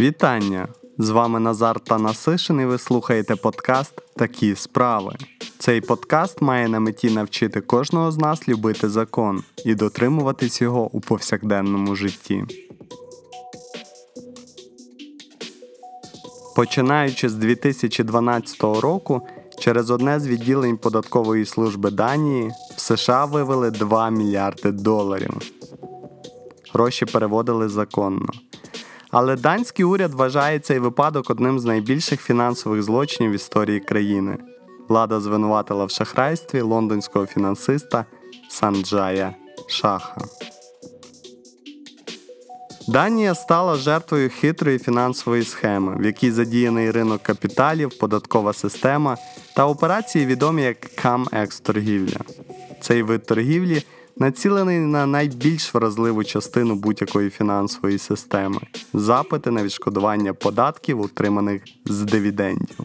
Вітання! З вами Назар та Насишин і ви слухаєте подкаст Такі справи. Цей подкаст має на меті навчити кожного з нас любити закон і дотримуватись його у повсякденному житті. Починаючи з 2012 року, через одне з відділень податкової служби Данії в США вивели 2 мільярди доларів. Гроші переводили законно. Але данський уряд вважає цей випадок одним з найбільших фінансових злочинів в історії країни. Влада звинуватила в шахрайстві лондонського фінансиста Санджая Шаха. Данія стала жертвою хитрої фінансової схеми, в якій задіяний ринок капіталів, податкова система та операції відомі як кам-екс-торгівля. Цей вид торгівлі націлений на найбільш вразливу частину будь-якої фінансової системи запити на відшкодування податків, утриманих з дивідендів.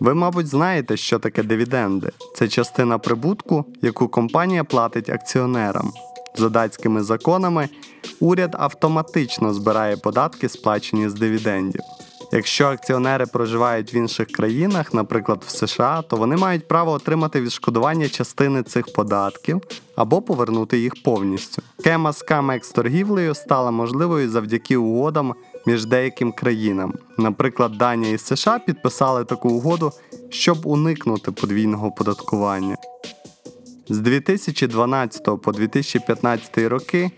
Ви, мабуть, знаєте, що таке дивіденди. Це частина прибутку, яку компанія платить акціонерам. За датськими законами уряд автоматично збирає податки, сплачені з дивідендів. Якщо акціонери проживають в інших країнах, наприклад в США, то вони мають право отримати відшкодування частини цих податків або повернути їх повністю. Кема з камекс торгівлею стала можливою завдяки угодам між деяким країнам. Наприклад, Данія і США підписали таку угоду, щоб уникнути подвійного податкування. З 2012 по 2015 роки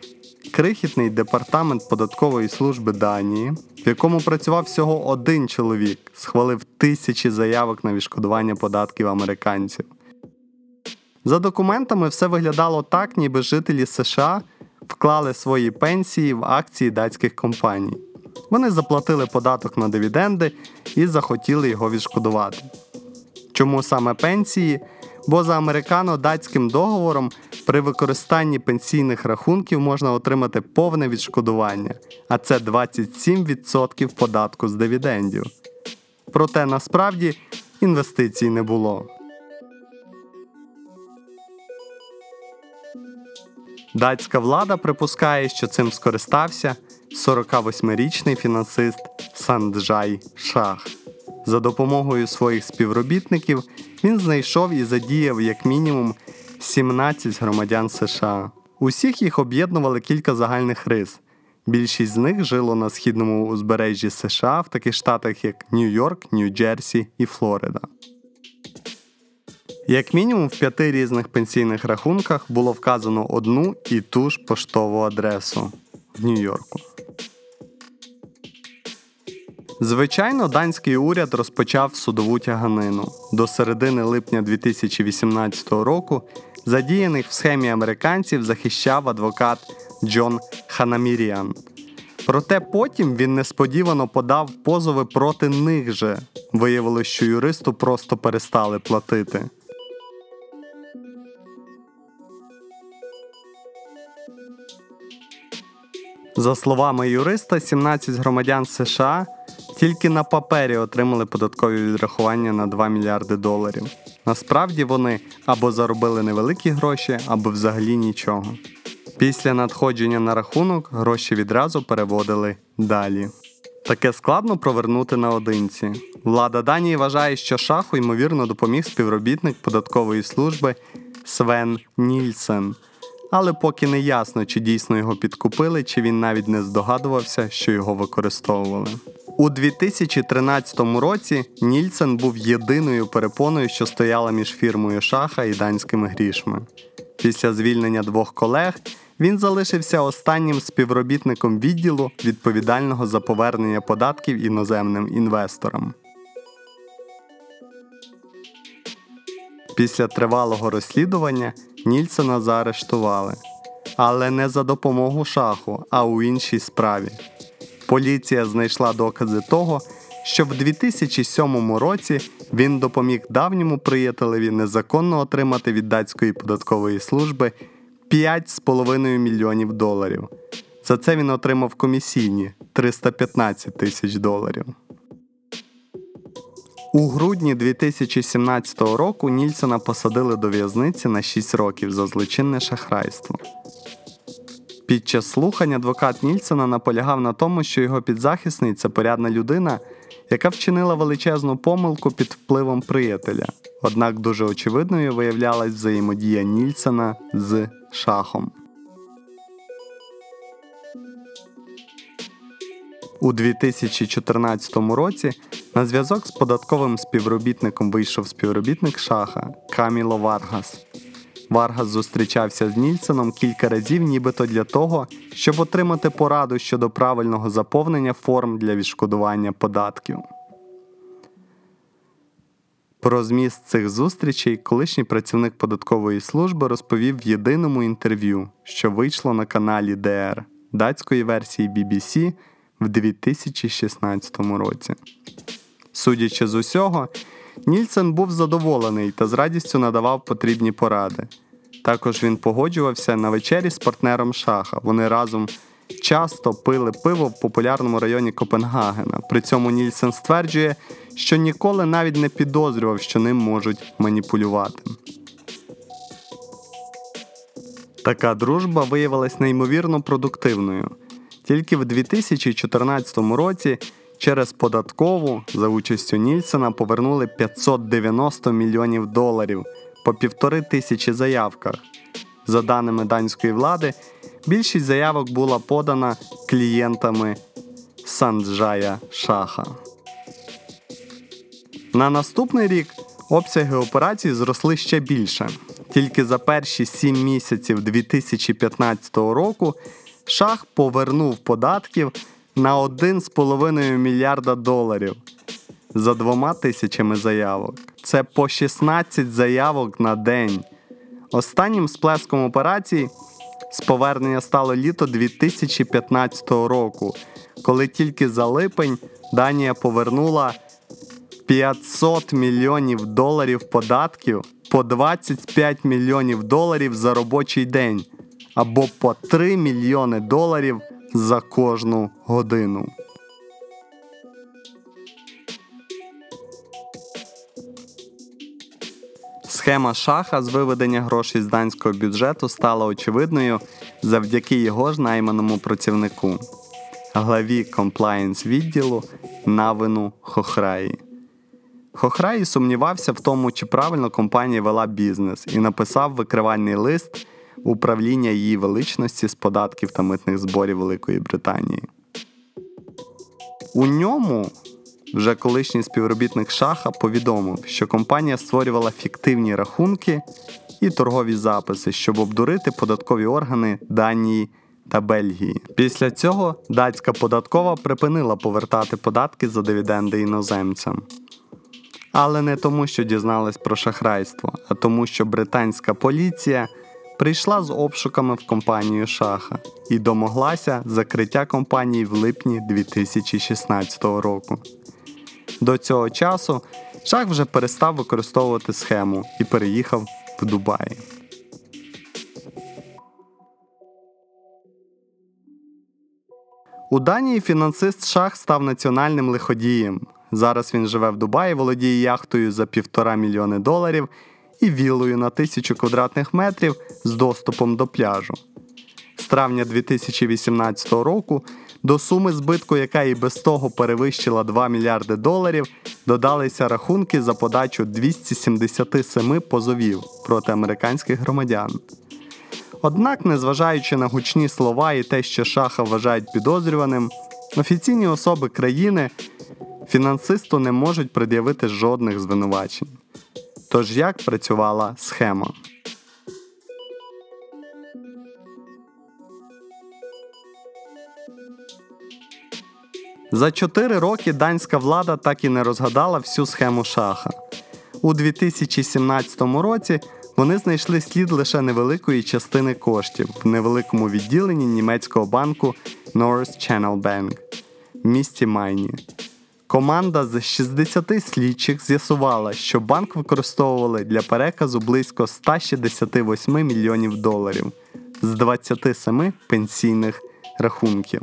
крихітний департамент податкової служби Данії, в якому працював всього один чоловік, схвалив тисячі заявок на відшкодування податків американців. За документами все виглядало так, ніби жителі США вклали свої пенсії в акції датських компаній. Вони заплатили податок на дивіденди і захотіли його відшкодувати. Чому саме пенсії? Бо за американо-датським договором при використанні пенсійних рахунків можна отримати повне відшкодування, а це 27% податку з дивідендів. Проте насправді інвестицій не було. Датська влада припускає, що цим скористався 48-річний фінансист Санджай Шах. За допомогою своїх співробітників він знайшов і задіяв як мінімум 17 громадян США. Усіх їх об'єднували кілька загальних рис. Більшість з них жило на східному узбережжі США в таких штатах, як Нью-Йорк, Нью-Джерсі і Флорида. Як мінімум в п'яти різних пенсійних рахунках було вказано одну і ту ж поштову адресу в Нью-Йорку. Звичайно, данський уряд розпочав судову тяганину. До середини липня 2018 року задіяних в схемі американців захищав адвокат Джон Ханаміріан. Проте потім він несподівано подав позови проти них же. Виявилось, що юристу просто перестали платити. За словами юриста, 17 громадян США тільки на папері отримали податкові відрахування на 2 мільярди доларів. Насправді вони або заробили невеликі гроші, або взагалі нічого. Після надходження на рахунок гроші відразу переводили далі. Таке складно провернути наодинці. Влада Данії вважає, що шаху ймовірно допоміг співробітник податкової служби Свен Нільсен. Але поки не ясно, чи дійсно його підкупили, чи він навіть не здогадувався, що його використовували. У 2013 році Нільсен був єдиною перепоною, що стояла між фірмою Шаха і данськими грішми. Після звільнення двох колег він залишився останнім співробітником відділу, відповідального за повернення податків іноземним інвесторам. Після тривалого розслідування Нільсена заарештували, але не за допомогу шаху, а у іншій справі. Поліція знайшла докази того, що в 2007 році він допоміг давньому приятелеві незаконно отримати від датської податкової служби 5,5 мільйонів доларів. За це він отримав комісійні 315 тисяч доларів. У грудні 2017 року Нільсона посадили до в'язниці на 6 років за злочинне шахрайство. Під час слухань адвокат Нільсона наполягав на тому, що його підзахисний це порядна людина, яка вчинила величезну помилку під впливом приятеля. Однак дуже очевидною виявлялась взаємодія Нільсона з шахом. У 2014 році на зв'язок з податковим співробітником вийшов співробітник шаха Каміло Варгас. Варгас зустрічався з Нільсоном кілька разів, нібито для того, щоб отримати пораду щодо правильного заповнення форм для відшкодування податків. Про зміст цих зустрічей колишній працівник податкової служби розповів в єдиному інтерв'ю, що вийшло на каналі DR датської версії BBC в 2016 році. Судячи з усього, Нільсен був задоволений та з радістю надавав потрібні поради. Також він погоджувався на вечері з партнером шаха. Вони разом часто пили пиво в популярному районі Копенгагена. При цьому Нільсен стверджує, що ніколи навіть не підозрював, що ним можуть маніпулювати. Така дружба виявилась неймовірно продуктивною. Тільки в 2014 році через податкову за участю Нільсена повернули 590 мільйонів доларів по півтори тисячі заявках. За даними данської влади, більшість заявок була подана клієнтами Санджая Шаха. На наступний рік обсяги операцій зросли ще більше. Тільки за перші 7 місяців 2015 року Шах повернув податків на 1,5 мільярда доларів за двома тисячами заявок. Це по 16 заявок на день. Останнім сплеском операції з повернення стало літо 2015 року, коли тільки за липень Данія повернула 500 мільйонів доларів податків по 25 мільйонів доларів за робочий день або по 3 мільйони доларів за кожну годину. Схема шаха з виведення грошей з данського бюджету стала очевидною завдяки його ж найманому працівнику, главі комплаєнс відділу Навину Хохраї. Хохраї сумнівався в тому, чи правильно компанія вела бізнес, і написав викривальний лист управління її величності з податків та митних зборів Великої Британії. У ньому вже колишній співробітник Шаха повідомив, що компанія створювала фіктивні рахунки і торгові записи, щоб обдурити податкові органи Данії та Бельгії. Після цього датська податкова припинила повертати податки за дивіденди іноземцям. Але не тому, що дізналась про шахрайство, а тому, що британська поліція прийшла з обшуками в компанію Шаха і домоглася закриття компанії в липні 2016 року. До цього часу Шах вже перестав використовувати схему і переїхав в Дубаї. У Данії фінансист Шах став національним лиходієм. Зараз він живе в Дубаї, володіє яхтою за півтора мільйони доларів і віллою на тисячу квадратних метрів з доступом до пляжу. З травня 2018 року до суми збитку, яка і без того перевищила 2 мільярди доларів, додалися рахунки за подачу 277 позовів проти американських громадян. Однак, незважаючи на гучні слова і те, що шаха вважають підозрюваним, офіційні особи країни фінансисту не можуть пред'явити жодних звинувачень. Тож як працювала схема? За чотири роки данська влада так і не розгадала всю схему шаха. У 2017 році вони знайшли слід лише невеликої частини коштів в невеликому відділенні німецького банку North Channel Bank в місті Майні. Команда з 60 слідчих з'ясувала, що банк використовували для переказу близько 168 мільйонів доларів з 27 пенсійних рахунків.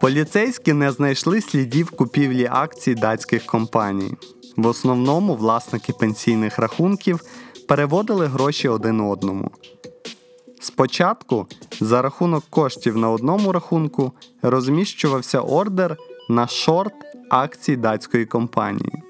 Поліцейські не знайшли слідів купівлі акцій датських компаній. В основному власники пенсійних рахунків переводили гроші один одному. Спочатку за рахунок коштів на одному рахунку розміщувався ордер на шорт акцій датської компанії.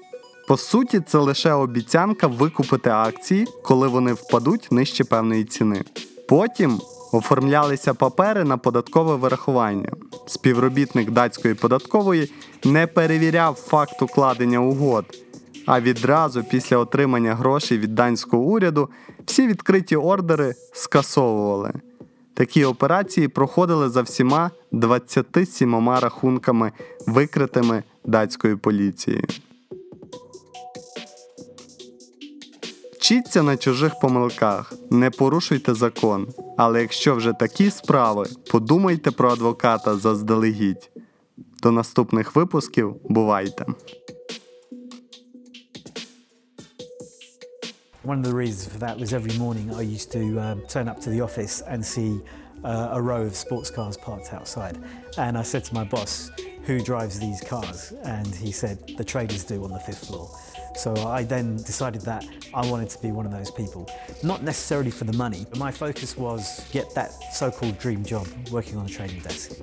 По суті, це лише обіцянка викупити акції, коли вони впадуть нижче певної ціни. Потім оформлялися папери на податкове вирахування. Співробітник датської податкової не перевіряв факт укладення угод, а відразу після отримання грошей від данського уряду всі відкриті ордери скасовували. Такі операції проходили за всіма 27 рахунками, викритими датською поліцією. Вчіться на чужих помилках, не порушуйте закон. Але якщо вже такі справи, подумайте про адвоката заздалегідь. До наступних випусків бувайте! One of the reasons for that was every morning I used to um, turn up to the office and see uh, a row of sports cars parked outside. And I said to my boss, Who drives these cars? And he said, The traders do on the fifth floor. So I then decided that I wanted to be one of those people. Not necessarily for the money, but my focus was get that so called dream job working on a trading desk.